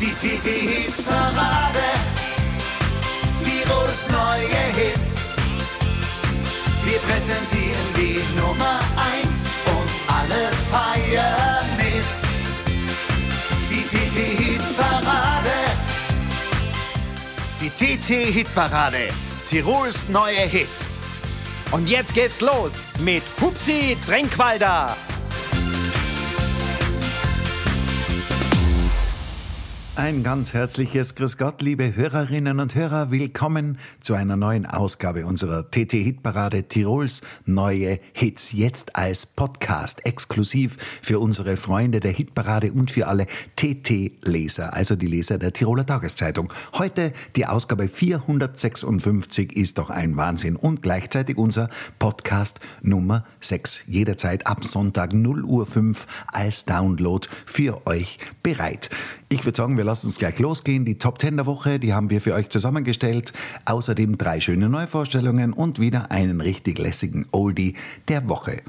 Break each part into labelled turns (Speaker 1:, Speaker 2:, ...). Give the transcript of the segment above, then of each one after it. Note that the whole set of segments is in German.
Speaker 1: Die TT-Hit-Parade. Tirols neue Hits. Wir präsentieren die Nummer 1 und alle feiern mit. Die TT-Hit-Parade. Die TT-Hit-Parade. Tirols neue Hits.
Speaker 2: Und jetzt geht's los mit Hupsi Drenkwalder.
Speaker 3: Ein ganz herzliches Grüß Gott, liebe Hörerinnen und Hörer. Willkommen zu einer neuen Ausgabe unserer TT-Hitparade Tirols neue Hits. Jetzt als Podcast, exklusiv für unsere Freunde der Hitparade und für alle TT-Leser, also die Leser der Tiroler Tageszeitung. Heute die Ausgabe 456 ist doch ein Wahnsinn und gleichzeitig unser Podcast Nummer 6. Jederzeit ab Sonntag 0 Uhr 5 als Download für euch bereit. Ich würde sagen, wir lassen uns gleich losgehen. Die Top 10 der Woche, die haben wir für euch zusammengestellt. Außerdem drei schöne Neuvorstellungen und wieder einen richtig lässigen Oldie der Woche.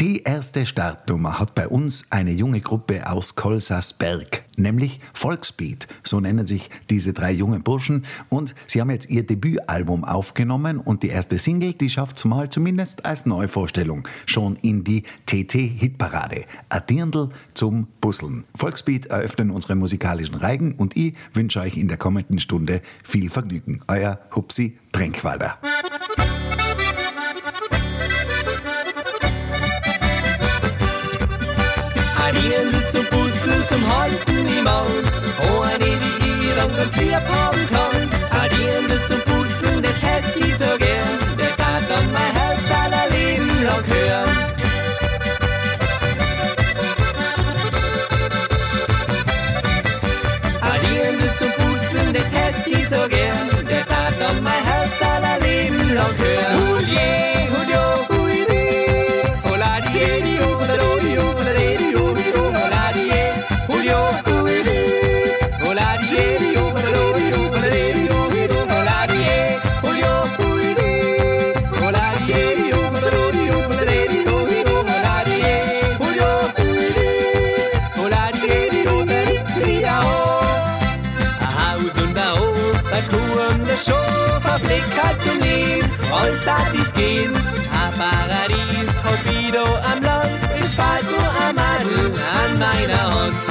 Speaker 3: Die erste Startnummer hat bei uns eine junge Gruppe aus Kolsasberg, nämlich Volksbeat. So nennen sich diese drei jungen Burschen. Und sie haben jetzt ihr Debütalbum aufgenommen und die erste Single, die schafft es mal zumindest als Neuvorstellung schon in die TT-Hitparade. A Dirndl zum Busseln. Volksbeat eröffnen unsere musikalischen Reigen und ich wünsche euch in der kommenden Stunde viel Vergnügen. Euer Hupsi Tränkwalder.
Speaker 4: Im Maul. Oh, eine, die dann das Lieb haben kann. Adierende zum Busseln, das hätte ich so gern. Der tat dann mein Herz aller Leben lang hören. Adierende zum Busseln, das hätte ich so gern. Der tat dann mein Herz aller Leben lang hören. Is gehen. Ein Paradies, hab wieder am Land, es fällt nur ein Madel an meiner Hand.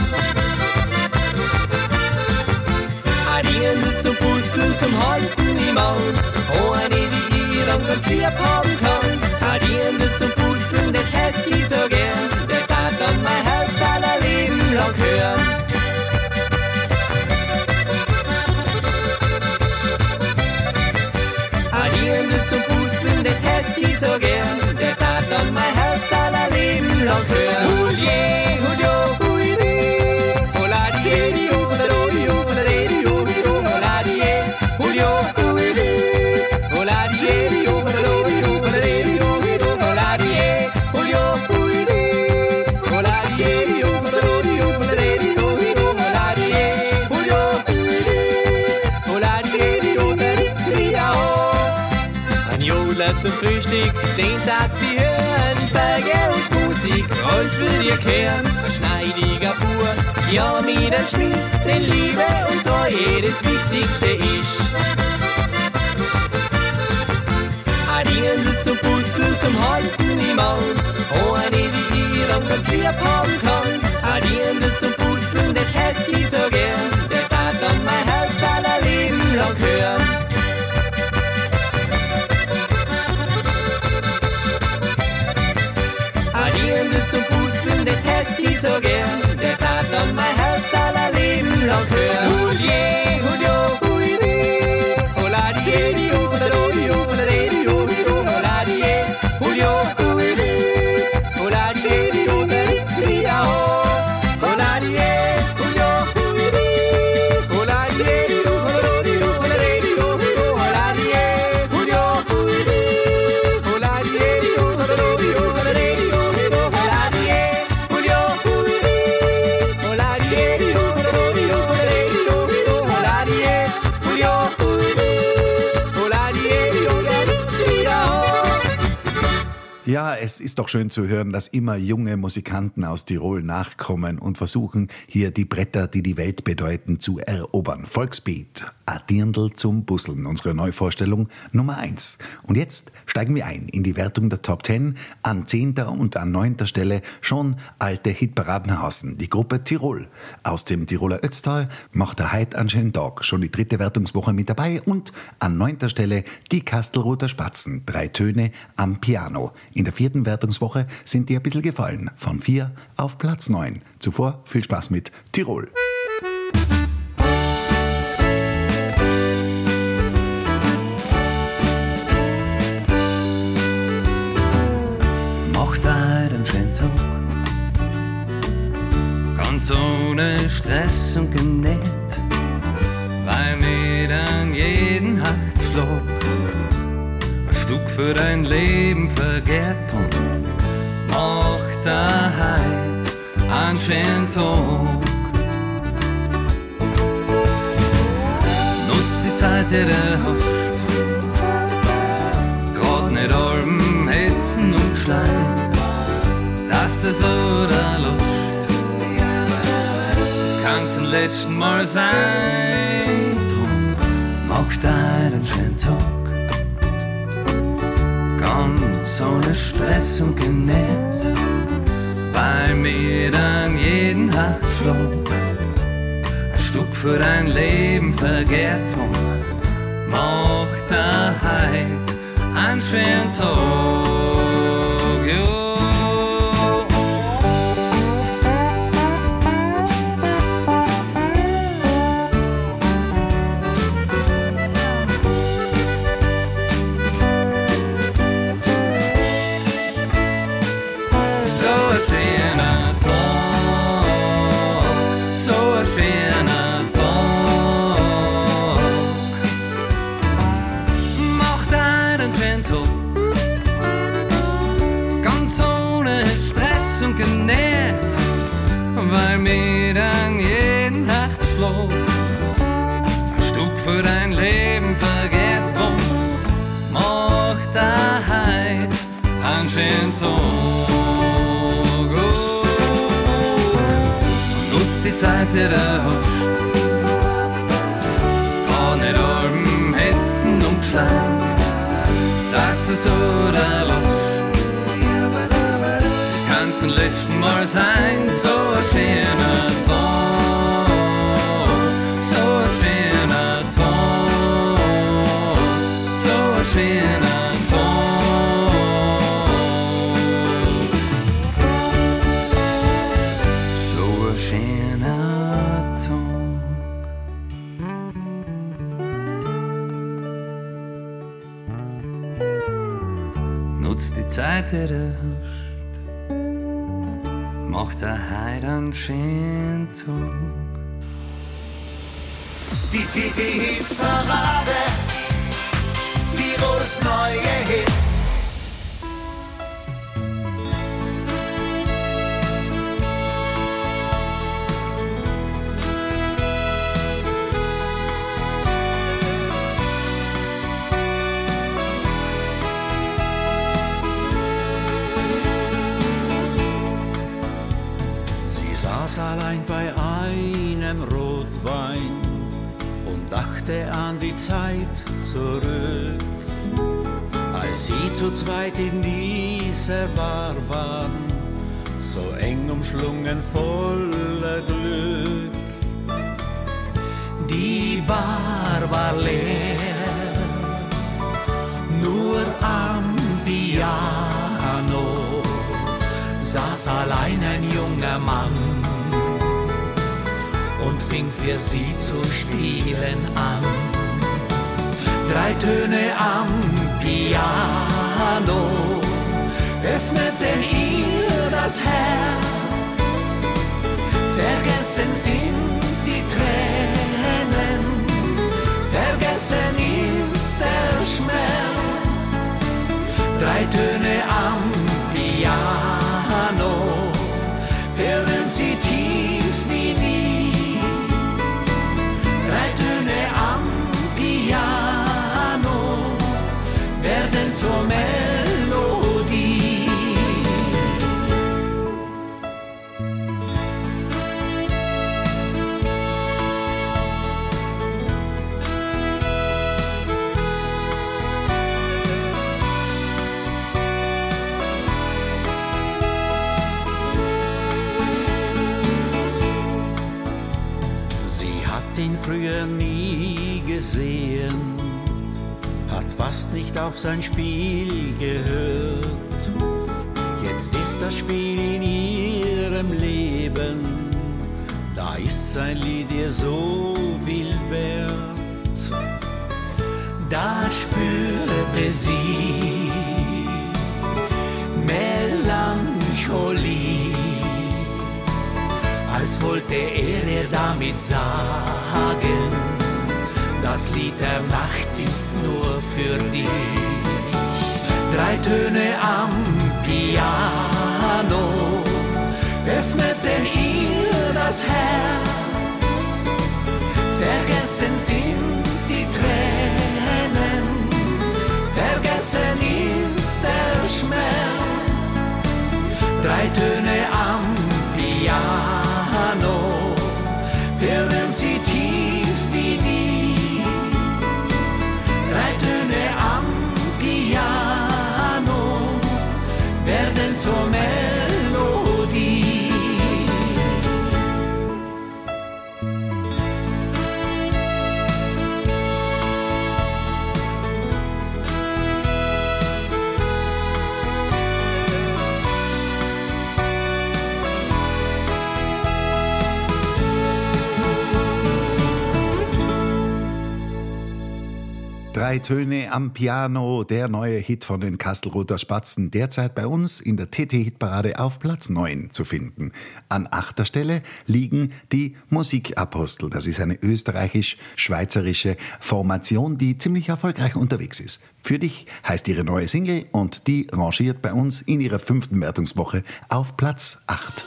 Speaker 4: Adierende zum Puzzeln, zum Halten im Maul, oh eine, die ihr dann ganz lieb haben kann. Adierende zum Puzzeln, das hätte ich so gern, Lang hören. Hulie, hulio, huili, hola hola die, hola die, hola die, hulio, huili, hola hola die, hola die, hola die, hulio, huili, hola hola die, hola die, hola die, hulio, huili, hola die, hola die, oh. Ein Jola zum Frühstück, den tat sie hören. Berge und Musik, alles will ihr kehren. Ein schneidiger Bur, ja, mit einem Schmiss, den Liebe und Treue das Wichtigste ist. Adierende zum Puzzeln, zum Halten im Maul. Oh, eine, die ihr ganz lieb haben kann. Adierende zum Puzzeln, das hätte ich so gern. Der tat dann mein Herz aller Leben lang hören. Adierende zum Puzzeln, das hätte ich so gern. Der tat dann mein Herz aller Leben lang hören.
Speaker 3: Es ist doch schön zu hören, dass immer junge Musikanten aus Tirol nachkommen und versuchen, hier die Bretter, die die Welt bedeuten, zu erobern. Volksbeat, a Dirndl zum Busseln, unsere Neuvorstellung Nummer eins. Und jetzt steigen wir ein in die Wertung der Top Ten. An zehnter und an neunter Stelle schon alte Hitparadenhausen, die Gruppe Tirol. Aus dem Tiroler Ötztal macht er heute einen schönen Tag, schon die dritte Wertungswoche mit dabei und an neunter Stelle die Kastelruther Spatzen, drei Töne am Piano. In der vierten Wertungswoche sind die ein bisschen gefallen. Von vier auf Platz neun. Zuvor viel Spaß mit Tirol.
Speaker 5: Macht einen schönen Tag. Ganz ohne Stress und genäht, für dein Leben vergehrt und macht da heut einen schönen Tag. Nutzt die Zeit, die du hast, grad nicht allem Hetzen und Schleim, dass du so da lust. Das kann's ein letzten Mal sein, drum mach deinen schönen Tag. Ganz ohne Stress und genährt, bei mir dann jeden Herzschlag ein Stück für dein Leben vergehrt und macht da heut einen schönen Tag. Die
Speaker 1: TT-Hit-Parade. Tirols
Speaker 6: Zeit zurück, als sie zu zweit in dieser Bar waren, so eng umschlungen voller Glück. Die Bar war leer, nur am Piano saß allein ein junger Mann und fing für sie zu spielen an. Drei Töne am Piano öffneten ihr das Herz. Vergessen sind die Tränen, vergessen ist der Schmerz. Drei Töne am Piano Piano werden
Speaker 1: auf sein Spiel gehört. Jetzt ist das Spiel in ihrem Leben, da ist sein Lied ihr so viel wert.
Speaker 6: Da spürte sie Melancholie, als wollte er ihr damit sagen, das Lied der Nacht ist nur für dich. Drei Töne am Piano öffneten ihr das Herz. Vergessen sind die Tränen, vergessen ist der Schmerz. Drei Töne am Piano, werden zur
Speaker 3: Drei Töne am Piano, der neue Hit von den Kastelruther Spatzen, derzeit bei uns in der TT-Hitparade auf Platz 9 zu finden. An achter Stelle liegen die Musikapostel. Das ist eine österreichisch-schweizerische Formation, die ziemlich erfolgreich unterwegs ist. Für dich heißt ihre neue Single und die rangiert bei uns in ihrer fünften Wertungswoche auf Platz 8.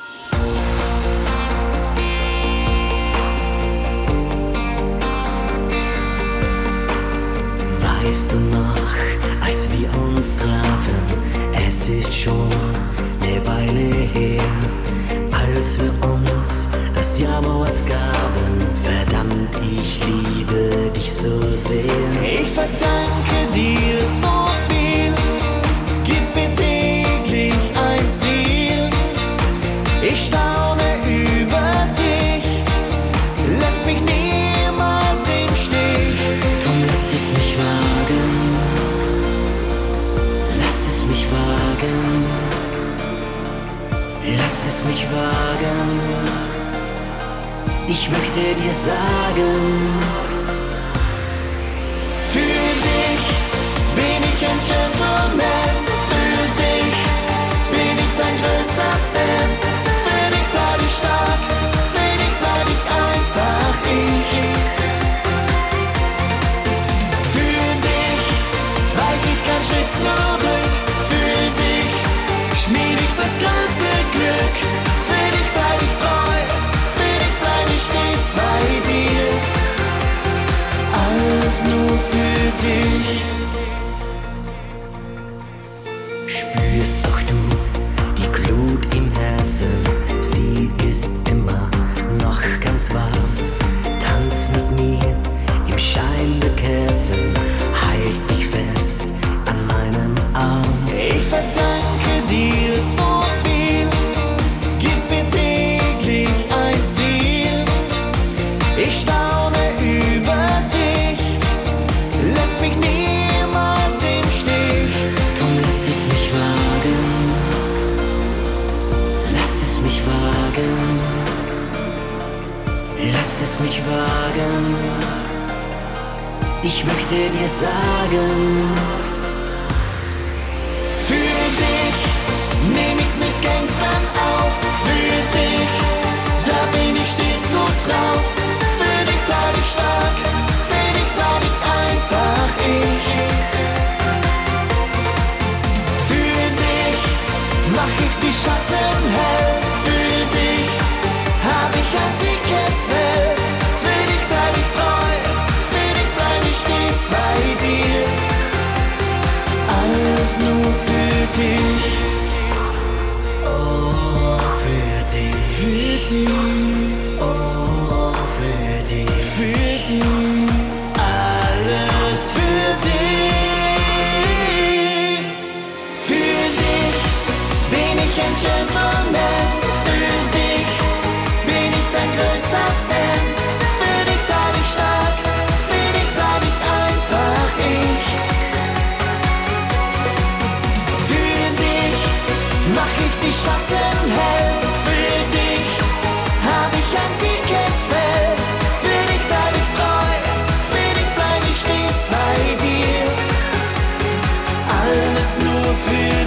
Speaker 7: Weißt du noch, als wir uns trafen, es ist schon eine Weile her, als wir uns das Ja-Wort gaben. Verdammt, ich liebe dich so sehr.
Speaker 1: Ich verdanke dir so viel, gibst mir täglich ein Ziel. Ich staune
Speaker 7: Lass es mich wagen. Ich möchte dir sagen,
Speaker 1: Für dich bin ich ein Gentleman, für dich bin ich dein größter Fan. Für dich bleib ich stark, für dich bleib ich einfach ich. Für dich weich ich keinen Schritt zurück, das größte Glück. Für dich bleib ich treu, für dich bleib ich stets bei dir. Alles nur für dich. Ich
Speaker 7: möchte dir sagen,
Speaker 1: Für dich nehm ich's mit Gangstern auf. Für dich, da bin ich stets gut drauf. Für dich bleib ich stark, für dich bleib ich einfach ich. Für dich mach ich die Schatten Alles nur für dich.
Speaker 7: oh, für dich.
Speaker 1: Für
Speaker 7: dich,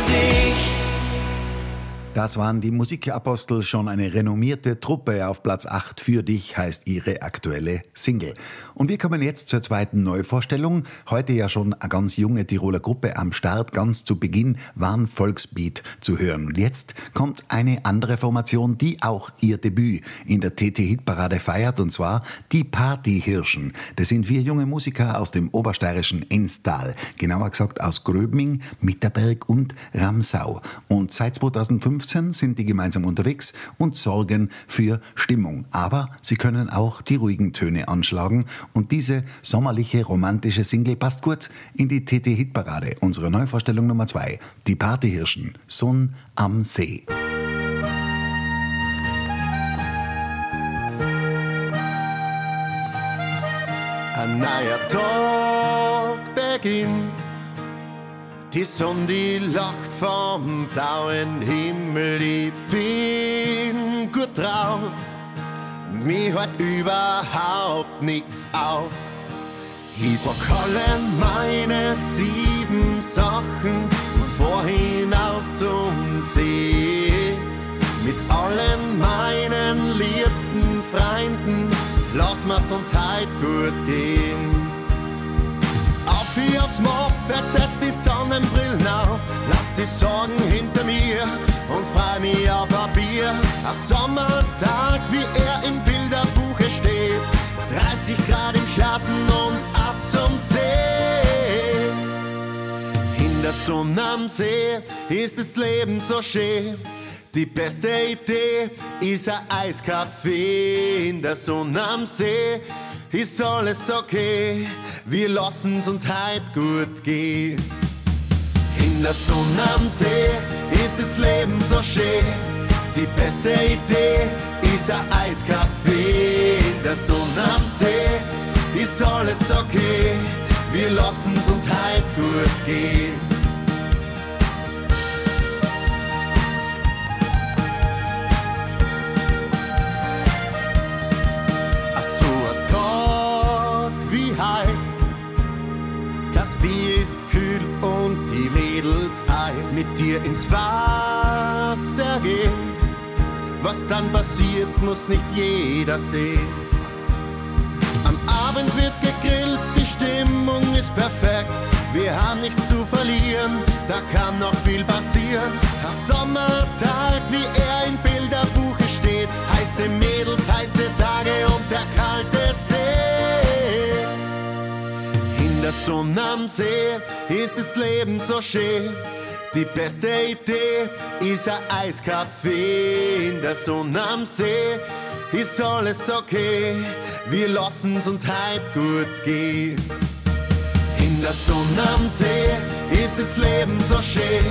Speaker 7: für dich.
Speaker 3: Das waren die Musikapostel, schon eine renommierte Truppe. Auf Platz 8 für dich heißt ihre aktuelle Single. Und wir kommen jetzt zur zweiten Neuvorstellung. Heute ja schon eine ganz junge Tiroler Gruppe am Start. Ganz zu Beginn waren Volksbeat zu hören. Und jetzt kommt eine andere Formation, die auch ihr Debüt in der TT-Hitparade feiert. Und zwar die Partyhirschen. Das sind vier junge Musiker aus dem obersteirischen Enstal. Genauer gesagt aus Gröbming, Mitterberg und Ramsau. Und seit 2015 sind die gemeinsam unterwegs und sorgen für Stimmung. Aber sie können auch die ruhigen Töne anschlagen. Und diese sommerliche, romantische Single passt gut in die TT-Hitparade. Unsere Neuvorstellung Nummer zwei. Die Partyhirschen. Sonn am See.
Speaker 8: Ein neuer Tag beginnt. Die Sonne, die lacht vom blauen Himmel. Ich bin gut drauf. Mir hört überhaupt nichts auf. Ich pack alle meine sieben Sachen vorhin aus zum See. Mit allen meinen liebsten Freunden lass mir's uns heut gut gehen. Wie aufs Moped, setz die Sonnenbrillen auf, lass die Sorgen hinter mir und freu mich auf ein Bier. Ein Sommertag, wie er im Bilderbuche steht, 30 Grad im Schatten und ab zum See. In der Sonne am See ist das Leben so schön. Die beste Idee ist ein Eiskaffee in der Sonne am See. Ist alles okay, wir lassen's uns heut gut gehen. In der Sonne am See ist das Leben so schön. Die beste Idee ist ein Eiskaffee in der Sonne am See. Ist alles okay, wir lassen's uns heut gut gehen. Die Mädels heiß. Mit dir ins Wasser gehen. Was dann passiert, muss nicht jeder sehen. Am Abend wird gegrillt, die Stimmung ist perfekt. Wir haben nichts zu verlieren, da kann noch viel passieren. Ein Sommertag, wie er im Bilderbuche der Sonne am See ist das Leben so schön. Die beste Idee ist ein Eiskaffee in der Sonne am See. Ist alles okay, wir lassen's uns heut gut gehen. In der Sonne am See ist das Leben so schön.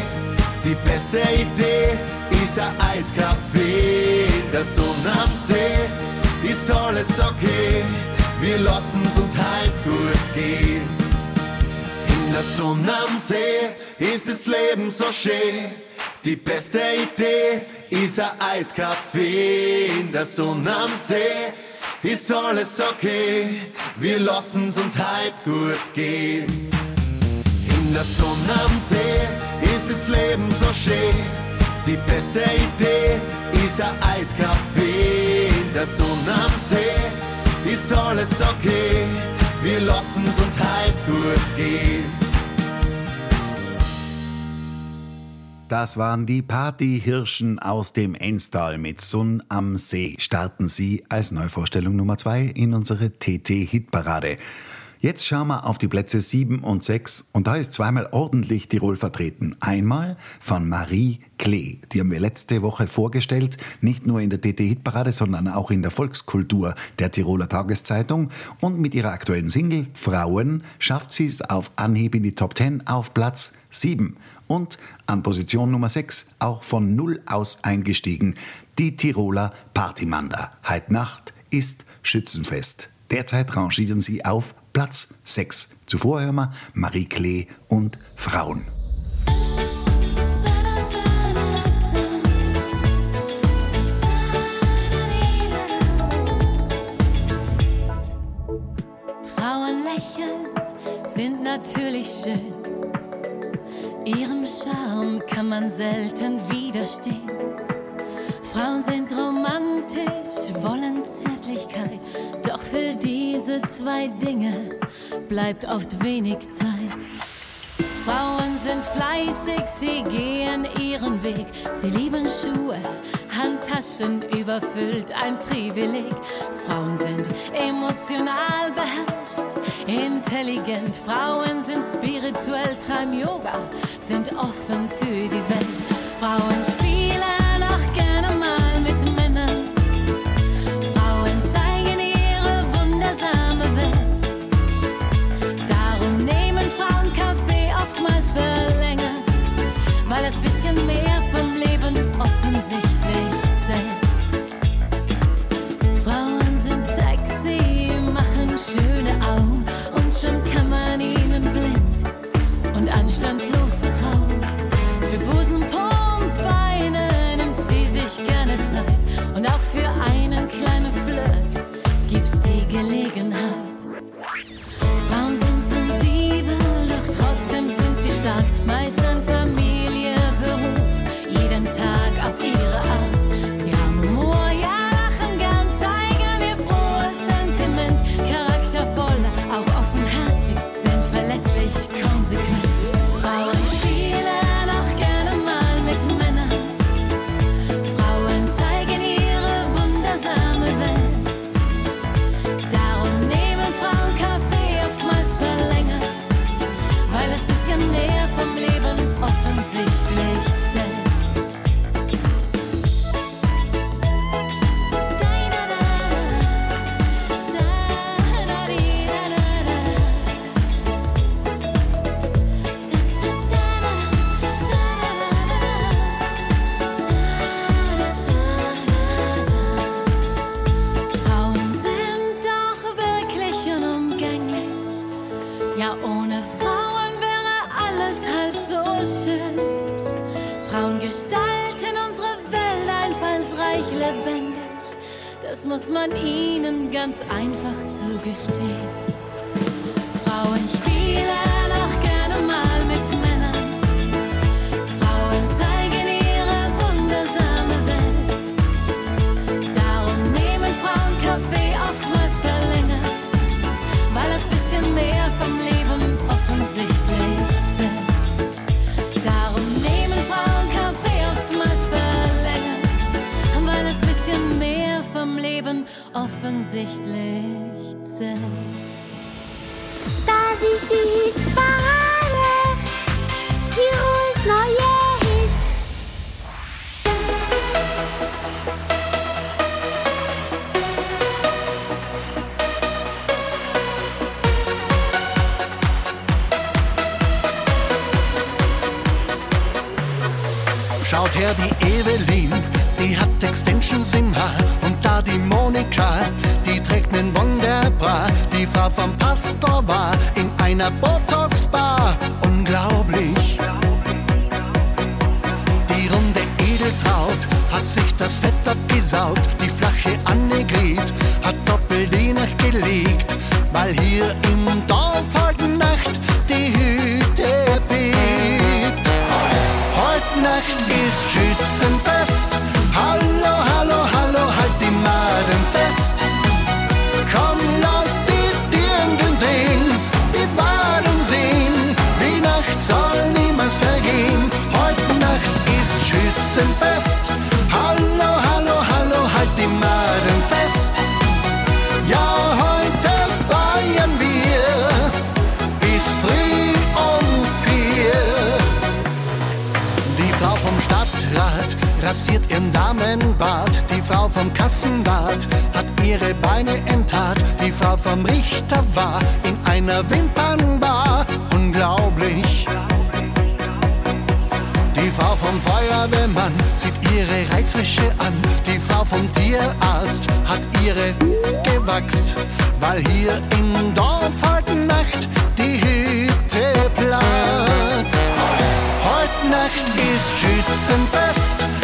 Speaker 8: Die beste Idee ist ein Eiskaffee in der Sonne am See. Ist alles okay, wir lassen's uns heut gut gehen. In der Sonne am See ist das Leben so schön. Die beste Idee ist ein Eiskaffee in der Sonne am See. Ist alles okay, wir lassen's uns heut gut gehen. In der Sonne am See ist das Leben so schön. Die beste Idee ist ein Eiskaffee in der Sonne am See. Ist alles okay, wir lassen's uns heut gut gehen.
Speaker 3: Das waren die Partyhirschen aus dem Enstal mit Sonn am See. Starten sie als Neuvorstellung Nummer zwei in unsere TT-Hitparade. Jetzt schauen wir auf die Plätze 7 und 6 und da ist zweimal ordentlich Tirol vertreten. Einmal von Marie Klee, die haben wir letzte Woche vorgestellt, nicht nur in der TT-Hitparade, sondern auch in der Volkskultur der Tiroler Tageszeitung. Und mit ihrer aktuellen Single Frauen schafft sie es auf Anhieb in die Top 10 auf Platz 7. Und an Position Nummer 6 auch von Null aus eingestiegen, die Tiroler Partymanda. Heute Nacht ist Schützenfest. Derzeit rangieren sie auf Platz 6. Zuvor hören wir Marie Klee und Frauen.
Speaker 9: Frauen lächeln sind natürlich schön. Ihrem Charme kann man selten widerstehen. Frauen sind romantisch, wollen Zärtlichkeit. Doch für diese zwei Dinge bleibt oft wenig Zeit. Frauen sind fleißig, sie gehen ihren Weg. Sie lieben Schuhe, Handtaschen überfüllt, ein Privileg. Frauen sind emotional beherrscht, intelligent. Frauen sind spirituell, treiben Yoga, sind offen für die Welt. Frauen anstandslos vertrauen. Für Busen, Po und Beine nimmt sie sich gerne Zeit und auch für einen offensichtlich zählt. Das
Speaker 10: ist die Hitparade. Tirols neue.
Speaker 8: Schaut her, die Evelyn, die hat Extensions im Haar. Und da die Monika, die trägt nen Wunderbra. Die Frau vom Pastor war in einer Botox-Bar. Unglaublich. Die runde Edeltraut hat sich das Fett abgesaugt. Die flache Annegret hat doppelt die Nacht gelegt. Weil hier im Dorf heute Nacht die Hütte bebt. Heute Nacht ist Schützenfest.
Speaker 11: Rasiert ihren Damenbart. Die Frau vom Kassenbad hat ihre Beine enttat. Die Frau vom Richter war in einer Wimpernbar. Unglaublich. Die Frau vom Feuerwehrmann zieht ihre Reizwäsche an. Die Frau vom Tierarzt hat ihre gewachst, weil hier im Dorf heute Nacht die Hütte platzt. Heute Nacht ist Schützenfest.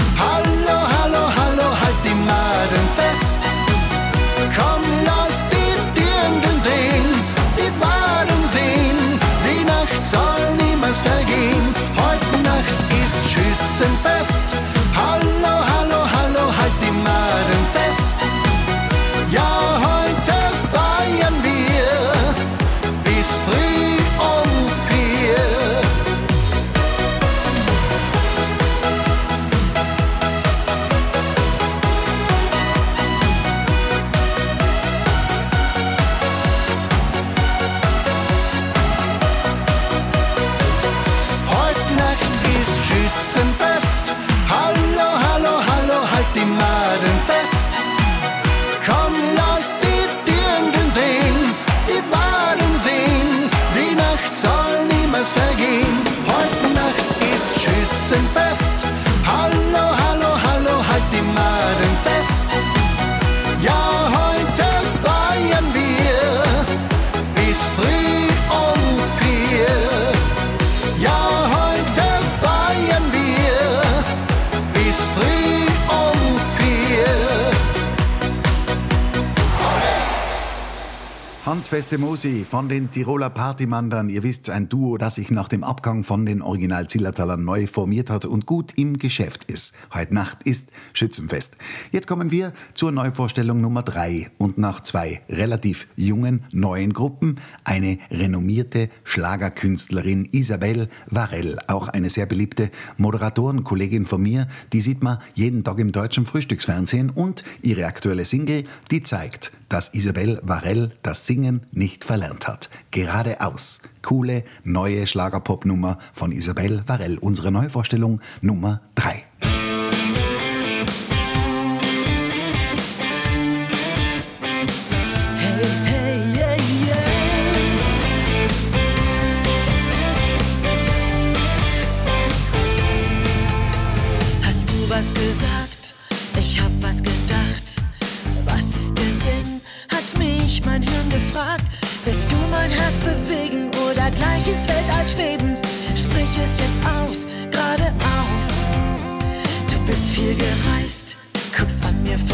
Speaker 3: Handfeste Musi von den Tiroler Partymandern. Ihr wisst, ein Duo, das sich nach dem Abgang von den Original Zillertalern neu formiert hat und gut im Geschäft ist. Heute Nacht ist Schützenfest. Jetzt kommen wir zur Neuvorstellung Nummer drei und nach zwei relativ jungen, neuen Gruppen eine renommierte Schlagerkünstlerin Isabel Varell, auch eine sehr beliebte Moderatorenkollegin von mir, die sieht man jeden Tag im deutschen Frühstücksfernsehen und ihre aktuelle Single, die zeigt, dass Isabel Varell das Singen nicht verlernt hat. Geradeaus. Coole neue Schlagerpop-Nummer von Isabel Varell. Unsere Neuvorstellung Nummer
Speaker 12: 3.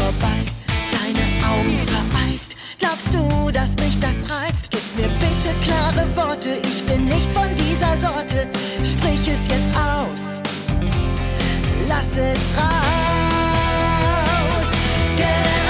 Speaker 12: vorbei, deine Augen vereist. Glaubst du, dass mich das reizt? Gib mir bitte klare Worte, ich bin nicht von dieser Sorte. Sprich es jetzt aus, lass es raus. Geradeaus.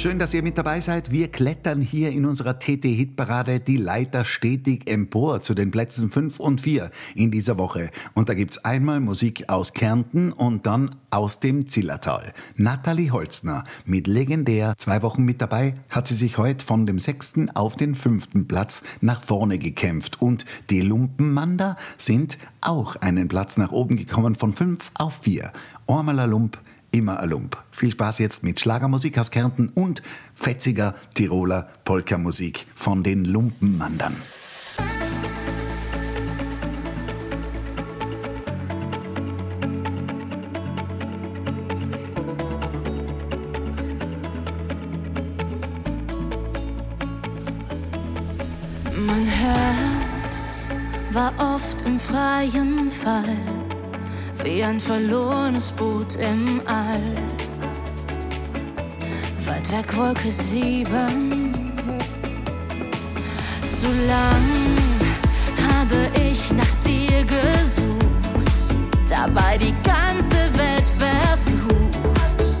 Speaker 3: Schön, dass ihr mit dabei seid. Wir klettern hier in unserer TT-Hitparade die Leiter stetig empor zu den Plätzen 5 und 4 in dieser Woche. Und da gibt's einmal Musik aus Kärnten und dann aus dem Zillertal. Nathalie Holzner mit legendär zwei Wochen mit dabei hat sie sich heute von dem sechsten auf den fünften Platz nach vorne gekämpft. Und die Lumpenmanda sind auch einen Platz nach oben gekommen von 5 auf 4. Ormaler Lump immer ein Lump. Viel Spaß jetzt mit Schlagermusik aus Kärnten und fetziger Tiroler Polkamusik von den Lumpenmandern.
Speaker 13: Mein Herz war oft im freien Fall, wie ein verlorenes Boot im All. Weit weg Wolke sieben, so lang habe ich nach dir gesucht, dabei die ganze Welt verflucht.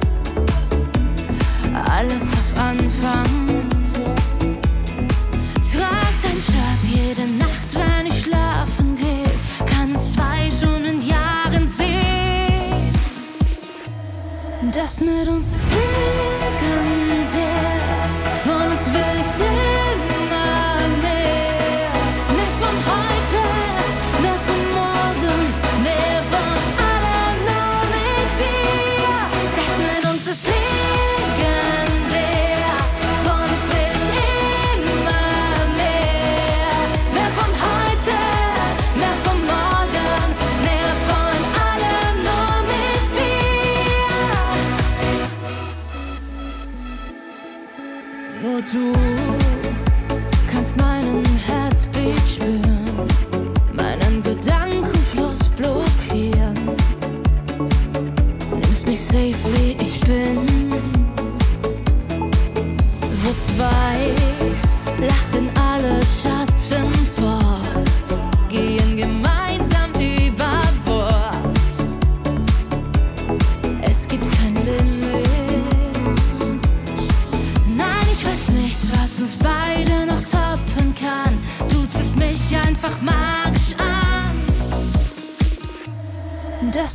Speaker 13: Alles auf Anfang. Das mit uns ist dir.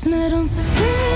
Speaker 13: Das mit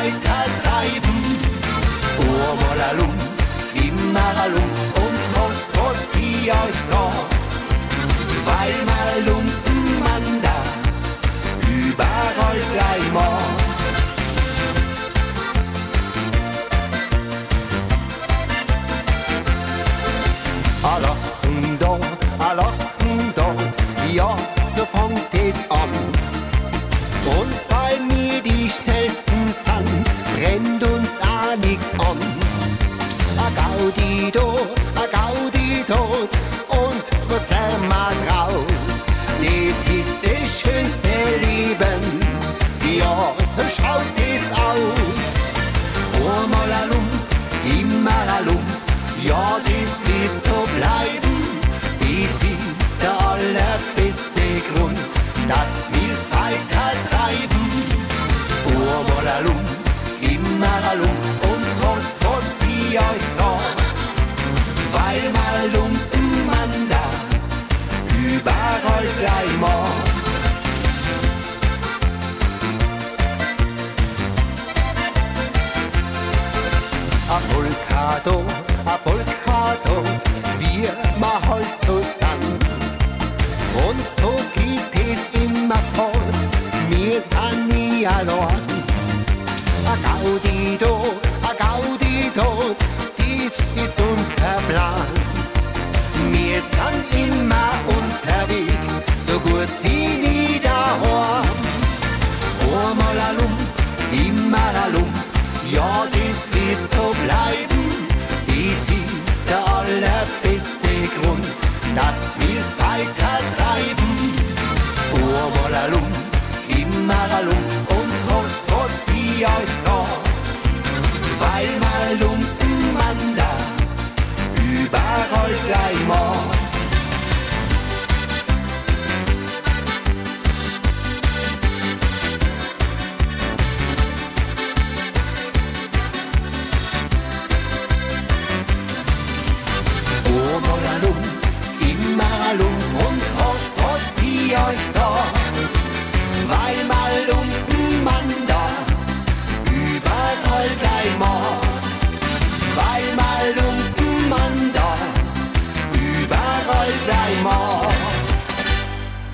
Speaker 8: weiter treiben. Einmal ein Lump, immer ein Lump und sag. Weil mal Lumpenmann da überall gleich mag. A lachen da, a lachen dort, ja, so fängt es an.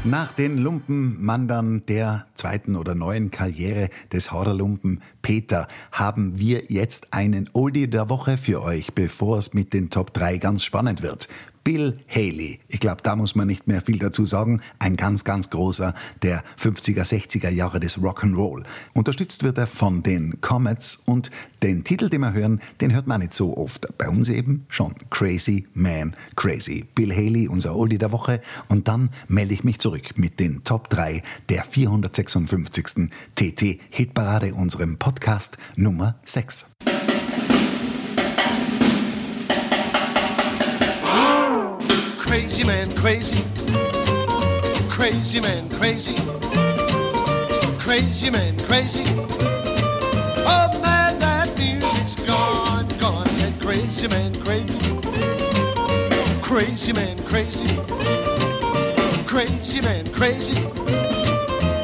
Speaker 3: Nach den Lumpenmandern der zweiten oder neuen Karriere des Horrorlumpen Peter haben wir jetzt einen Oldie der Woche für euch, bevor es mit den Top 3 ganz spannend wird. Bill Haley. Ich glaube, da muss man nicht mehr viel dazu sagen. Ein ganz, ganz großer der 50er, 60er Jahre des Rock'n'Roll. Unterstützt wird er von den Comets und den Titel, den wir hören, den hört man nicht so oft. Bei uns eben schon Crazy Man Crazy. Bill Haley, unser Oldie der Woche. Und dann melde ich mich zurück mit den Top 3 der 456. TT Hitparade, unserem Podcast Nummer 6.
Speaker 14: Crazy man, crazy. Crazy man, crazy. Crazy man, crazy. Oh man, that music's gone, gone. I said crazy man, crazy. Crazy man, crazy. Crazy man, crazy.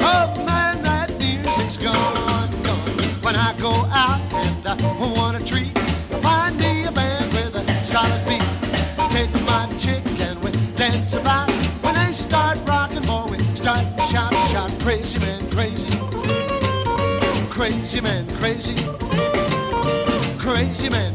Speaker 14: Oh man, that music's gone, gone. When I go out and I want a treat, find me a band with a solid beat. Crazy man, crazy. Crazy man,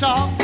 Speaker 14: soft,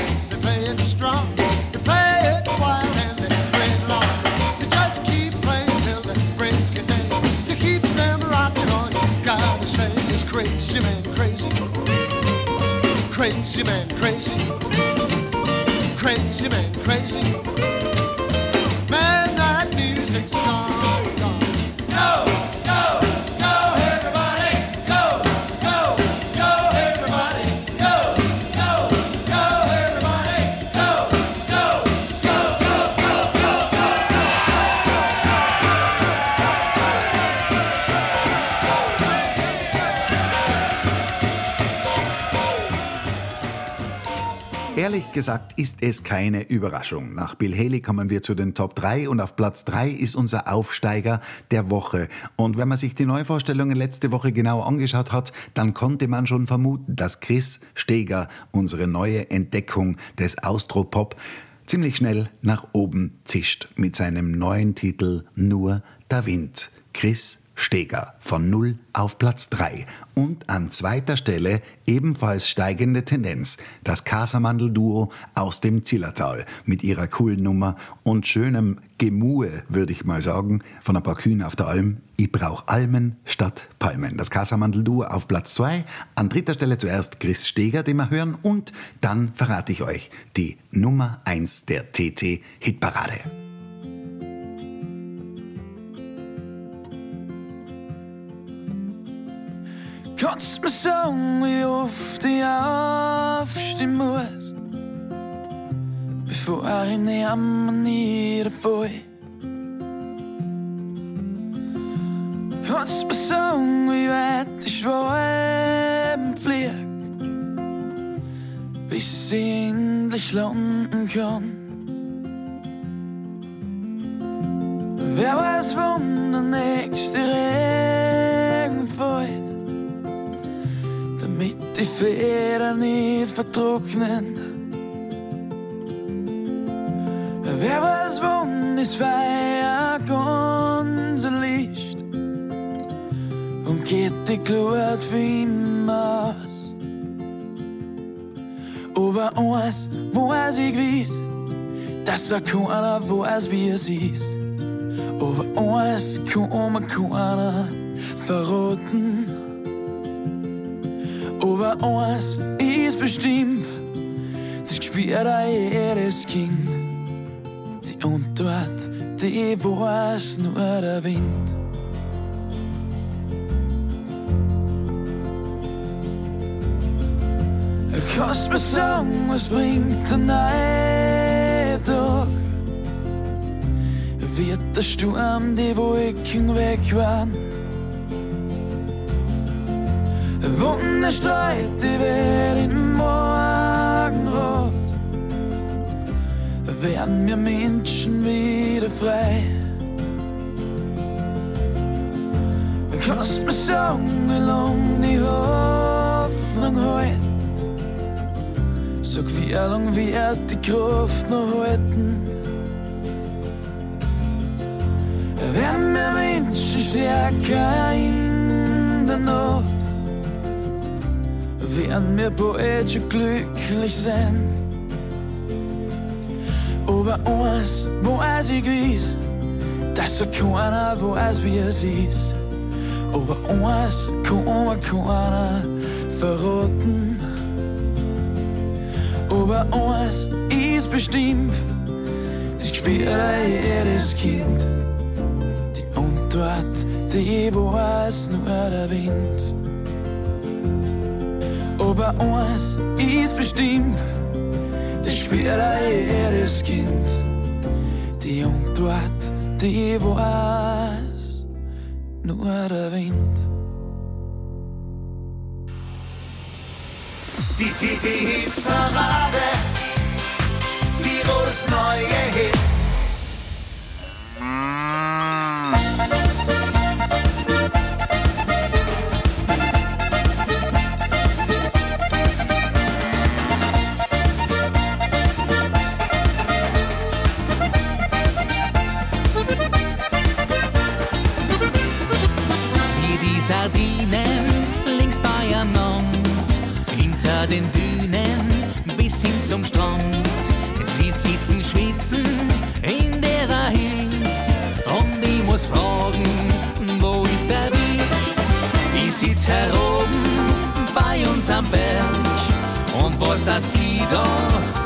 Speaker 3: gesagt ist es keine Überraschung. Nach Bill Haley kommen wir zu den Top 3 und auf Platz 3 ist unser Aufsteiger der Woche. Und wenn man sich die Neuvorstellungen letzte Woche genau angeschaut hat, dann konnte man schon vermuten, dass Chris Steger, unsere neue Entdeckung des Austropop, ziemlich schnell nach oben zischt mit seinem neuen Titel Nur der Wind. Chris Steger von 0 auf Platz 3 und an zweiter Stelle ebenfalls steigende Tendenz das Kasamandel-Duo aus dem Zillertal mit ihrer coolen Nummer und schönem Gemue, würde ich mal sagen, von ein paar Kühen auf der Alm. Ich brauch Almen statt Palmen. Das Kasamandel-Duo auf Platz 2, an dritter Stelle zuerst Chris Steger, den wir hören und dann verrate ich euch die Nummer 1 der TT-Hitparade.
Speaker 15: Kannst mir sagen, wie oft ich aufstehen muss, bevor ich nehme niederfall? Kannst mir sagen, wie weit ich schweben flieg, bis ich endlich landen kann? Wer weiß, wann der nächste Regen Federn nicht vertrocknen. Wer weiß, wann das Feuer ganz erlischt und geht die Glut für immer aus. Aber eins weiß ich gewiss, dass er keiner weiß, wie es ist. Aber eins kann mir keiner Aber eins ist bestimmt, das spürt auch jedes Kind. Die Antwort, die weiß nur der Wind. Kannst mir sagen, was bringt der neue Tag? Wird der Sturm die Wolken wegwahren? Wunderstreit, die wird in Morgenrot. Werden wir Menschen wieder frei? Kannst mir sagen, wie lang die Hoffnung hält? Sag, wie lang wird die Kraft noch halten? Werden wir Menschen stärker in der Nacht? Werden wir bald schon glücklich sein. Aber eins weiß ich gewiss, dass so keiner weiß, wie es ist. Aber eins kann mir keiner verraten. Aber eins ist bestimmt, das spürt jedes Kind. Die Antwort, die weiß nur der Wind. Aber eins ist bestimmt, spürt auch jedes Kind. Die Antwort, die weiß nur der Wind.
Speaker 8: Die TT-Hit-Parade, Tirols neue Hits.
Speaker 4: Bis hin zum Strand. Sie sitzen schwitzen in der Hitz und ich muss fragen, wo ist der Witz? Ich sitz heroben bei uns am Berg und was das Lied da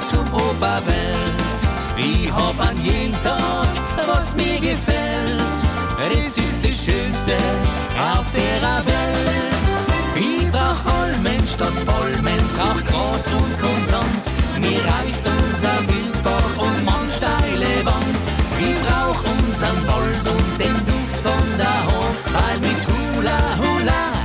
Speaker 4: zum Oberwelt. Ich hab an jeden Tag, was mir gefällt. Es ist das Schönste auf der Welt. Ich brauch Almen statt Palmen, brauch Gras und Konsant. Mir reicht unser Wildbach und man steile Wand. Ich brauch unseren Wald und den Duft von der Hand, weil mit Hula Hula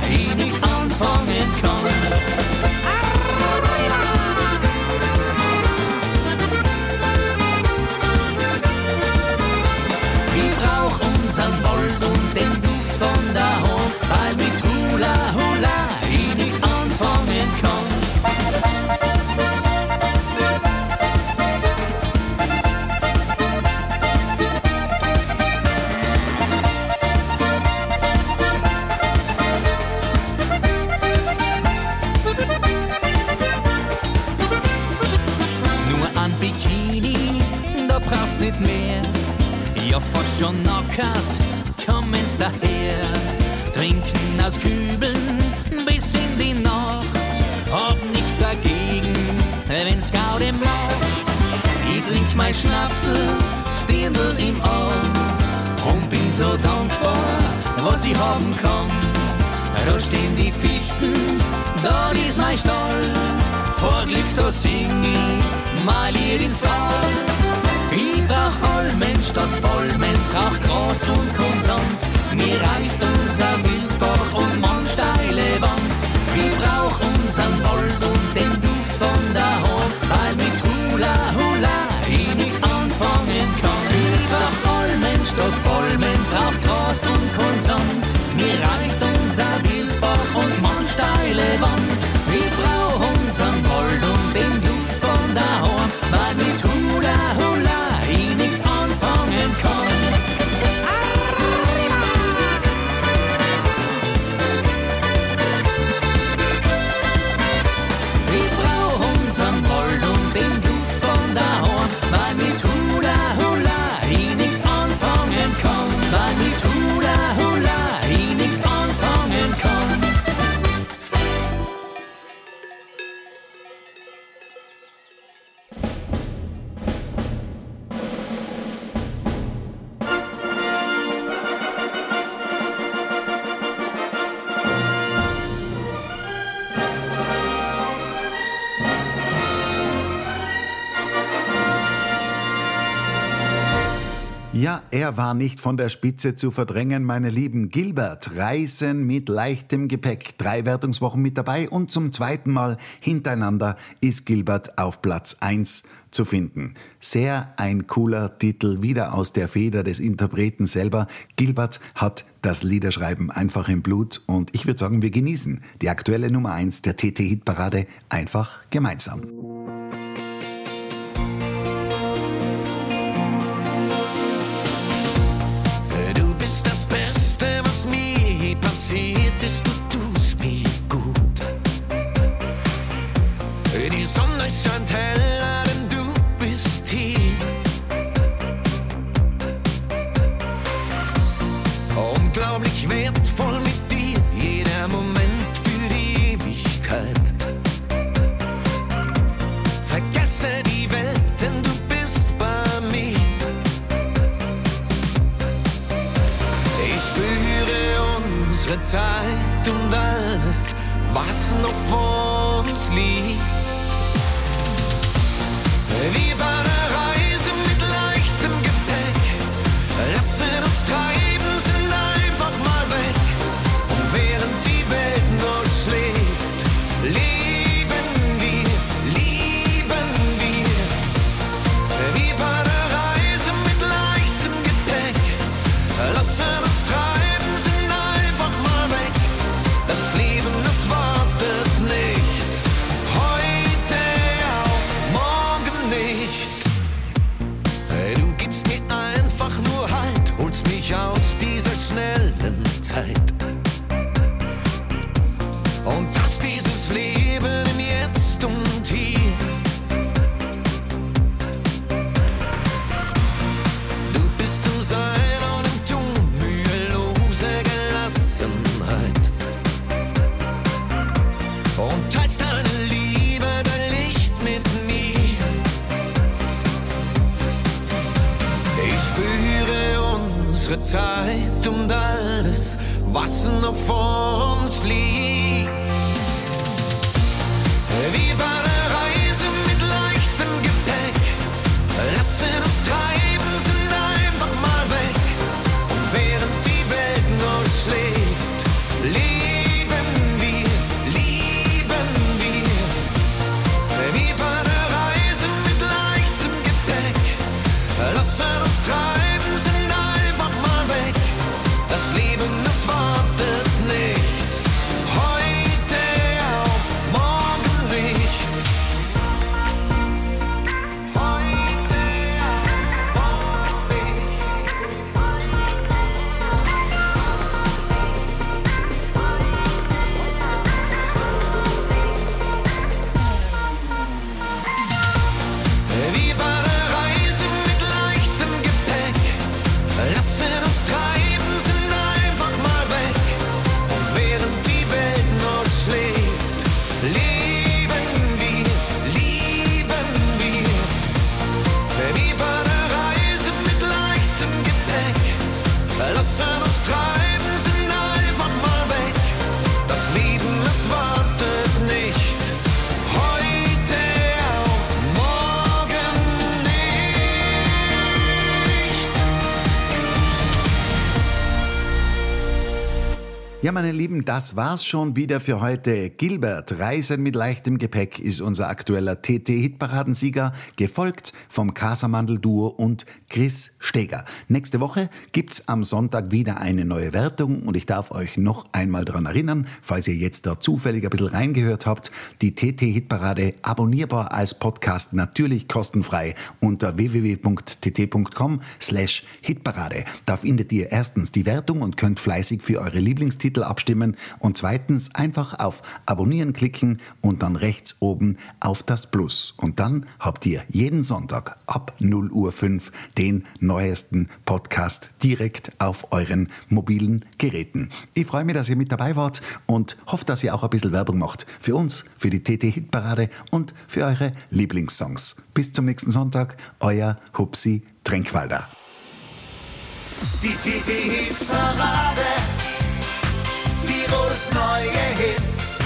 Speaker 4: mein Schnapsel, Stindel im Arm und bin so dankbar, was ich haben kann. Da stehen die Fichten, da ist mein Stall, vor Glück da sing ich mein Lied ins Tal. Ich brauch Almen statt Palmen, brauch Gras und Konsant, mir reicht unser Wildbach und man steile Wand. Ich brauch unseren Wald und den Duft von der Hand. Häuser, Wilsbach und Mannsteile Wand.
Speaker 16: Er war nicht von der Spitze zu verdrängen, meine Lieben. Gilbert, Reisen mit leichtem Gepäck. Drei Wertungswochen mit dabei und zum zweiten Mal hintereinander ist Gilbert auf Platz 1 zu finden. Sehr ein cooler Titel, wieder aus der Feder des Interpreten selber. Gilbert hat das Liederschreiben einfach im Blut und ich würde sagen, wir genießen die aktuelle Nummer 1 der TT-Hitparade einfach gemeinsam.
Speaker 3: Meine Lieben, das war's schon wieder für heute. Gilbert, Reisen mit leichtem Gepäck ist unser aktueller TT-Hitparadensieger, gefolgt vom Casamandel-Duo und Chris Steger. Nächste Woche gibt's am Sonntag wieder eine neue Wertung und ich darf euch noch einmal daran erinnern, falls ihr jetzt da zufällig ein bisschen reingehört habt, die TT-Hitparade abonnierbar als Podcast natürlich kostenfrei unter www.tt.com slash Hitparade. Da findet ihr erstens die Wertung und könnt fleißig für eure Lieblingstitel abstimmen und zweitens einfach auf Abonnieren klicken und dann rechts oben auf das Plus. Und dann habt ihr jeden Sonntag ab 0 Uhr 5 den neuesten Podcast direkt auf euren mobilen Geräten. Ich freue mich, dass ihr mit dabei wart und hoffe, dass ihr auch ein bisschen Werbung macht. Für uns, für die TT-Hitparade und für eure Lieblingssongs. Bis zum nächsten Sonntag, euer Hupsi Trinkwalder.
Speaker 17: Die TT Hit Tirols neue Hits.